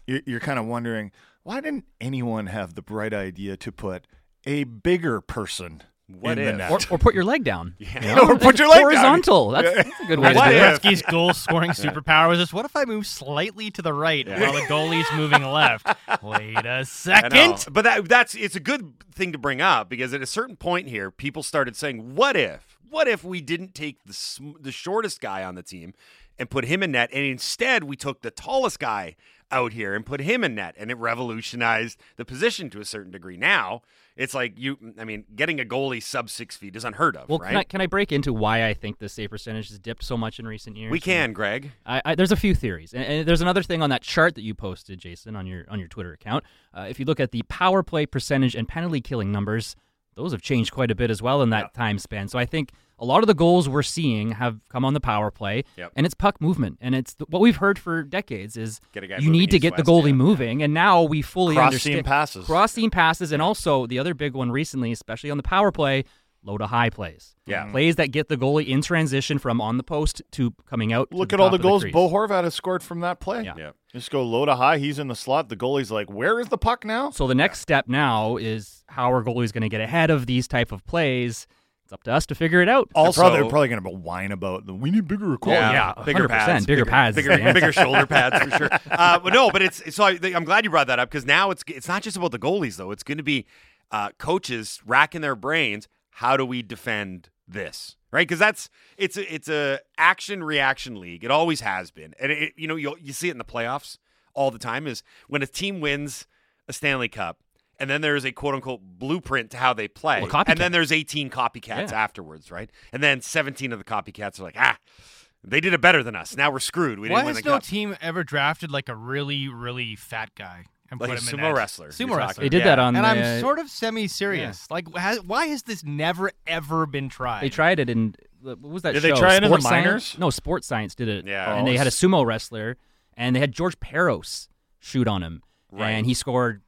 you're, you're kind of wondering why didn't anyone have the bright idea to put a bigger person
What
in the
if?
net?
or, or put your leg down.
Yeah.
Or put your leg down.
horizontal. That's, that's a good way to
What
do
if?
it.
Gretzky's goal scoring superpower was just what if I move slightly to the right while the goalie's moving left? Wait a second.
But that that's it's a good thing to bring up because at a certain point here, people started saying, "What if? What if we didn't take the sm- the shortest guy on the team and put him in net, and instead we took the tallest guy out here and put him in net, and it revolutionized the position to a certain degree. Now it's like you, I mean, getting a goalie sub six feet is unheard of,
Well,
right?
can, I, can I break into why I think the save percentage has dipped so much in recent years?
we can, Greg.
I, I, there's a few theories, and, and there's another thing on that chart that you posted, Jason, on your on your Twitter account. Uh, if you look at the power play percentage and penalty killing numbers, those have changed quite a bit as well in that time span. So I think a lot of the goals we're seeing have come on the power play,
Yep.
and it's puck movement, and it's th- what we've heard for decades is
Get a guy
you need to
east,
get the goalie
yeah.
moving, and now we fully
Cross
understand
seam passes.
cross seam passes, and also the other big one recently, especially on the power play, low to high plays.
Yeah. Mm-hmm.
plays that get the goalie in transition from on the post to coming out. to
Look
the
at all the goals
crease.
Bo Horvat has scored from that play.
Yeah.
Yeah.
Just go low to high. He's in the slot. The goalie's like, "Where is the puck now?"
So the next step now is how our goalie's going to get ahead of these type of plays. It's up to us to figure it out.
Also,
Also-
they're probably going to whine about the we need bigger equipment.
yeah,
bigger
100%,
pads,
bigger pads
bigger, bigger shoulder pads for sure. Uh, but no, but it's so I, I'm glad you brought that up because now it's it's not just about the goalies though. It's going to be uh, coaches racking their brains. How do we defend this? Right? Because that's it's a, it's a action reaction league. It always has been, and it, you know you you see it in the playoffs all the time. Is when a team wins a Stanley Cup. And then there's a quote unquote blueprint to how they play.
Well,
and then there's 18 copycats
Yeah.
afterwards, right? And then 17 of the copycats are like, ah, they did it better than us. Now we're screwed. We
Why
didn't win
has
the
no
cup.
team ever drafted like a really, really fat guy and
Like
put
a
him in
sumo
net?
wrestler,
Sumo
talking.
wrestler.
They did
Yeah.
that on
and
the,
I'm sort of semi-serious. Like, has, why has this never ever been tried?
They tried it in what was that
Did
show?
they try it in the
Sports Science? No, Sports Science did it.
Yeah.
and
Oh,
they had a sumo wrestler, and they had George Parros shoot on him,
Right.
and he scored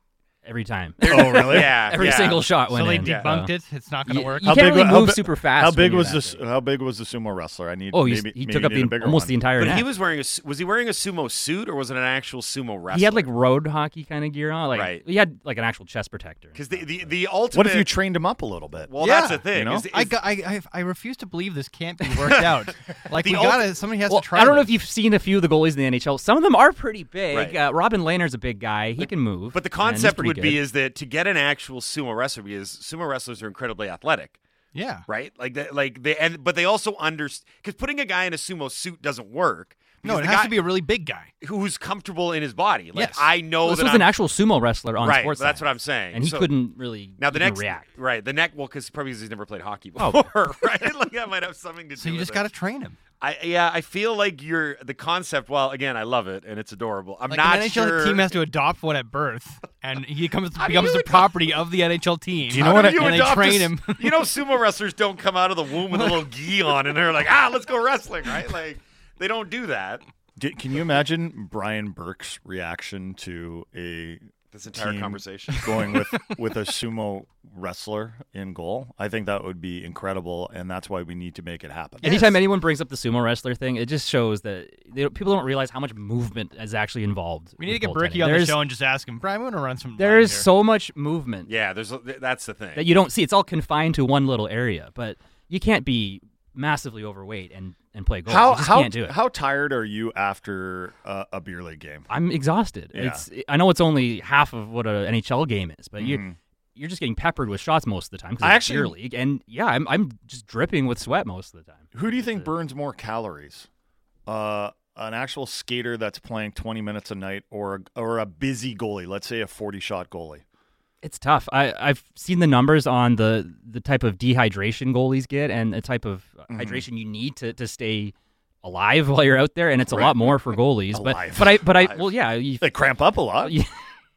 every time.
Oh, really?
Yeah,
Every
yeah.
single shot
So
went
they
in.
debunked
so.
it. It's not going to work.
you can't really move
bi-
super fast.
How big was this?
big.
How big was the sumo wrestler? I need.
Oh,
maybe,
he
maybe
took up the, almost
one.
the entire
But
net.
he was wearing a was he wearing a sumo suit or was it an actual sumo wrestler?
He had like road hockey kind of gear on. Like
Right.
he had like an actual chest protector.
because the, the the ultimate.
What if you trained him up a little bit?
Well,
Yeah.
that's the thing.
You know?
is- is-
I, got, I, I I refuse to believe this can't be worked out. Like
The
we gotta. Somebody has to try.
I don't know if you've seen a few of the goalies in the NHL. Some of them are pretty big.
Right.
Uh, Robin Lehner's a big guy. He can move.
but the concept
pretty
would
good.
be is that to get an actual sumo wrestler because sumo wrestlers are incredibly athletic.
Yeah.
right? Like that, like they and but they also understand because putting a guy in a sumo suit doesn't work
No, it has
guy
to be a really big guy.
who's comfortable in his body. Like
Yes.
I know
this
that
was
I'm,
an actual sumo wrestler on
right.
sports.
That's what I'm saying.
and he
So-
couldn't really
Now the
even
next
react.
right the neck well because probably he's never played hockey
Oh.
before right like that might have something to do.
So you
with
just got to train him.
I yeah I feel like you're the concept. Well, again, I love it and it's adorable. I'm
Like
not
an NHL
sure.
team has to adopt one at birth, and he comes becomes the
adopt-
property of the NHL team.
Do you know
How
what
do
I-
you
and they
adopt a
train him.
you know, sumo wrestlers don't come out of the womb with a little gi on, and they're like, ah, let's go wrestling, right? Like they don't do that.
Can you imagine Brian Burke's reaction to a
This entire
team
conversation.
going with with a sumo wrestler in goal? I think that would be incredible, and that's why we need to make it happen.
Anytime anyone brings up the sumo wrestler thing, it just shows that they, people don't realize how much movement is actually involved.
We need to get
Bricky
Berkey on the show and just ask him, Brian, we want to run some.
There is
here."
so much movement
Yeah, there's that's the thing.
that you don't see. It's all confined to one little area, but you can't be massively overweight and, and play goals.
How
you just
how
can't do it.
how tired are you after uh, a beer league game?
I'm exhausted.
Yeah.
It's I know it's only half of what an NHL game is, but
Mhm.
you you're just getting peppered with shots most of the time because it's
actually-
beer league, and yeah, I'm I'm just dripping with sweat most of the time.
Who do you think burns more calories? Uh, an actual skater that's playing 20 minutes a night, or a, or a busy goalie? Let's say a 40 shot goalie.
It's tough. I I've seen the numbers on the the type of dehydration goalies get and the type of
Mm-hmm.
hydration you need to to stay alive while you're out there, and it's a lot more for goalies.
Alive.
But but I but I
Alive.
well yeah. You,
They cramp up a lot.
yeah.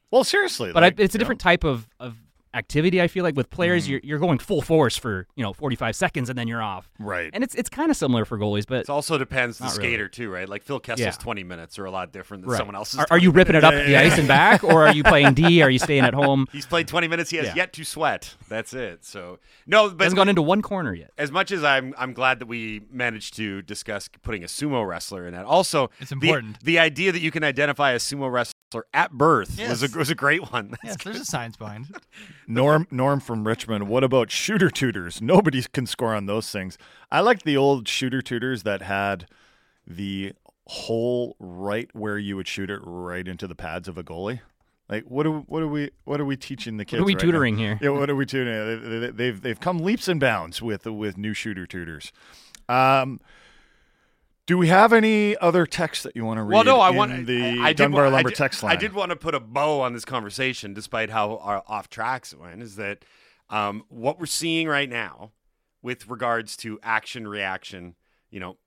Well, seriously,
but
like,
I, it's a
you know.
different type of, of activity. I feel like with
Mm-hmm.
players, you're you're going full force for you know 45 seconds and then you're off.
Right.
And it's it's kind of similar for goalies, but
It also depends the
Not really.
skater too, right? Like Phil Kessel's
Yeah.
20 minutes are a lot different than
right.
someone else's.
Are, are you
20
ripping it
minutes.
up the ice and back, or are you playing D? Are you staying at home?
He's played 20 minutes. He has
Yeah.
yet to sweat. That's it. So no, but
Hasn't gone into one corner yet.
as much as I'm I'm glad that we managed to discuss putting a sumo wrestler in that. Also,
It's important.
The, idea that you can identify a sumo wrestler at birth was a was a great one.
Yes, there's a science behind.
Norm Norm from Richmond. What about shooter tutors? Nobody can score on those things. I like the old shooter tutors that had the hole right where you would shoot it right into the pads of a goalie. Like what are what are we what are we teaching the kids?
What are we
right now?
tutoring here?
Yeah, what are we tutoring? They- they- They've they've come leaps and bounds with with new shooter tutors. Um, do we have any other text that you want to read?
Well, no, I want
the
I, I did
Dunbar
wa- I did-
text line.
I did want to put a bow on this conversation, despite how uh, off tracks it went. Is that um, what we're seeing right now with regards to action reaction? You know,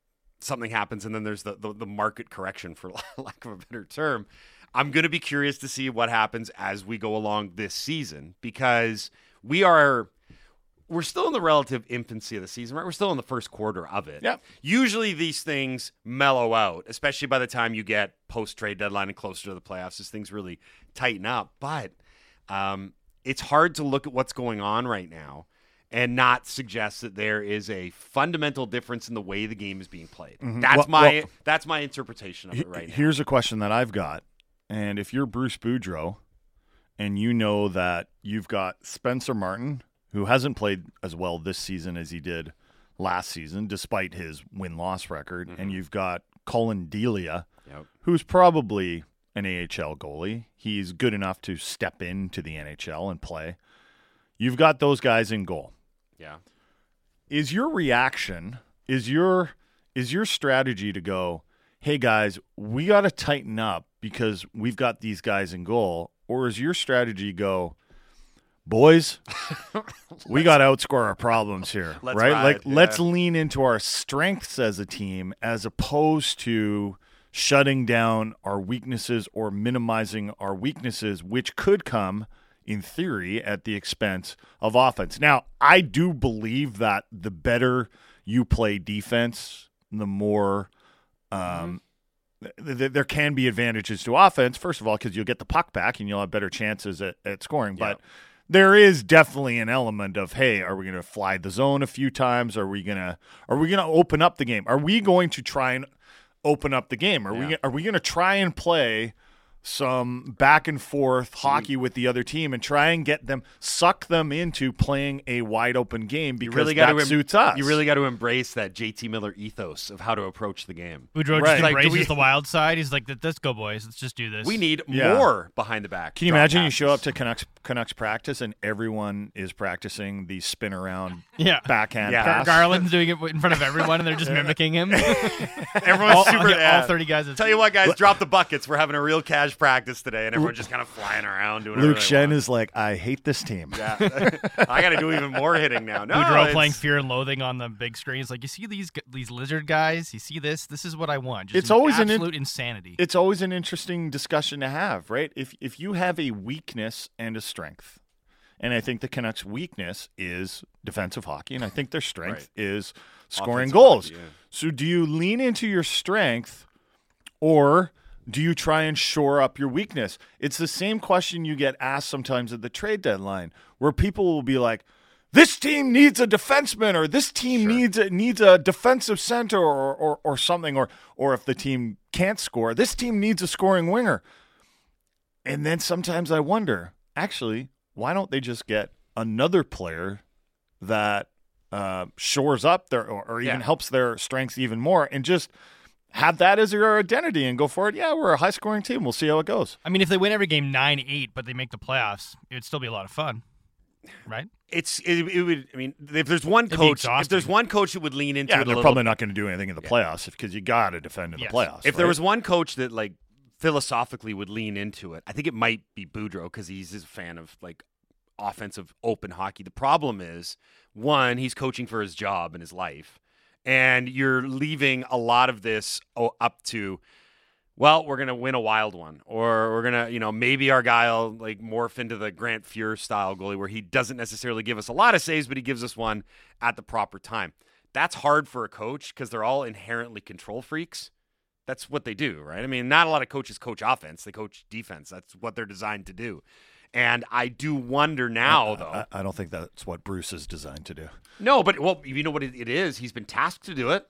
something happens, and then there's the the, the market correction, for lack of a better term. I'm going to be curious to see what happens as we go along this season because we are we're still in the relative infancy of the season, right? We're still in the first quarter of it.
Yeah.
Usually these things mellow out, especially by the time you get post trade deadline and closer to the playoffs, as things really tighten up. But um, it's hard to look at what's going on right now and not suggest that there is a fundamental difference in the way the game is being played. That's
Mm-hmm. Well-
my
well-
that's my interpretation of it right now.
Here's a question that I've got. And if you're Bruce Boudreau and you know that you've got Spencer Martin, who hasn't played as well this season as he did last season, despite his win loss record, and mm-hmm. you've got Collin Delia,
Yep.
who's probably an AHL goalie. He's good enough to step into the NHL and play. You've got those guys in goal
Yeah.
is your reaction is your is your strategy to go hey guys we got to tighten up because we've got these guys in goal or is your strategy go boys we got to outscore our problems here
Let's
right
ride,
like
yeah.
let's lean into our strengths as a team as opposed to shutting down our weaknesses or minimizing our weaknesses which could come in theory at the expense of offense now i do believe that the better you play defense the more um, th- th- there can be advantages to offense. First of all, because you'll get the puck back and you'll have better chances at, at scoring. But there is definitely an element of, hey, are we going to fly the zone a few times? Are we gonna are we gonna open up the game? Are we going to try and open up the game? Are we are we going to try and play? Some back and forth hockey with the other team and try and get them suck them into playing a wide open game
You
because
really
that
got to
suits us.
You really got to embrace that JT Miller ethos of how to approach the game.
Boudreau
Right.
just
Like,
embraces
we-
the wild side. He's like, "Let's go, boys. Let's just do this."
We need
Yeah.
more behind the back.
Can you
drop
imagine you show up to Canucks Canucks practice and everyone is practicing the spin around
Yeah.
backhand
Yeah.
pass.
Garland's doing it in front of everyone, and they're just mimicking him.
Everyone's
all,
super.
yeah,
yeah.
all 30 guys.
Tell you what, guys, drop the buckets. We're having a real cash practice today, and everyone's just kind of flying around doing.
Luke Schenn
want.
is like, I hate this team.
Yeah, I got to do even more hitting now. No,
Boudreau
it's-
playing Fear and Loathing on the big screen. It's like you see these these lizard guys. You see this. This is what I want. Just
It's always an in-
absolute insanity.
It's always an interesting discussion to have, right? If if you have a weakness and a strength, and I think the Canucks' weakness is defensive hockey, and I think their strength is scoring
Offensive
goals.
hockey, yeah.
So, do you lean into your strength, or do you try and shore up your weakness? It's the same question you get asked sometimes at the trade deadline, where people will be like, "This team needs a defenseman," or "This team needs a, needs a defensive center," or, or or something, or or if the team can't score, this team needs a scoring winger. And then sometimes I wonder, actually, why don't they just get another player that uh, shores up their or, or even
Yeah.
helps their strengths even more, and just have that as your identity and go for it? Yeah, we're a high scoring team. We'll see how it goes.
I mean, if they win every game nine eight, but they make the playoffs, it would still be a lot of fun, right?
It's it, it would. I mean, if there's one
It'd
coach, if there's one coach that would lean into
Yeah,
it a
they're
little
probably not going to do anything in the playoffs because you got to defend in
Yes.
the playoffs.
If there was one coach that like philosophically would lean into it, I think it might be Boudreau because he's a fan of like offensive open hockey. The problem is one, he's coaching for his job and his life, and you're leaving a lot of this oh, up to. Well, we're gonna win a wild one, or we're gonna, you know, maybe our guy will like morph into the Grant Fuhr style goalie, where he doesn't necessarily give us a lot of saves, but he gives us one at the proper time. That's hard for a coach because they're all inherently control freaks. That's what they do, right? I mean, not a lot of coaches coach offense; they coach defense. That's what they're designed to do. And I do wonder now, though.
I, I don't think that's what Bruce is designed to do.
no, but well, you know what it, it is? He's been tasked to do it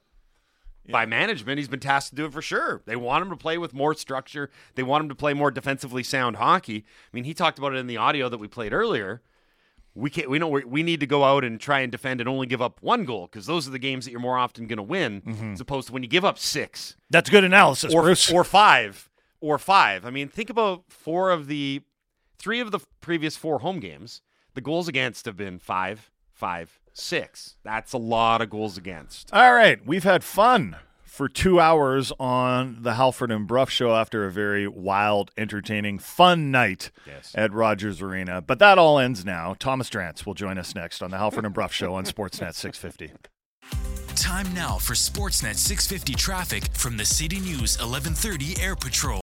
by management. He's been tasked to do it for sure. They want him to play with more structure. They want him to play more defensively sound hockey. I mean, he talked about it in the audio that we played earlier. We can't. We know we need to go out and try and defend and only give up one goal because those are the games that you're more often going to win, mm-hmm. as opposed to when you give up six
That's good analysis,
or
Bruce.
or five or five. I mean, think about four of the three of the previous four home games. The goals against have been five, five, six. That's a lot of goals against.
All right, we've had fun for two hours on the Halford and Brough show after a very wild, entertaining, fun night
Yes.
at Rogers Arena. But that all ends now. Thomas Drance will join us next on the Halford and Brough show on Sportsnet 650.
Time now for Sportsnet 650 traffic from the City News 1130 Air Patrol.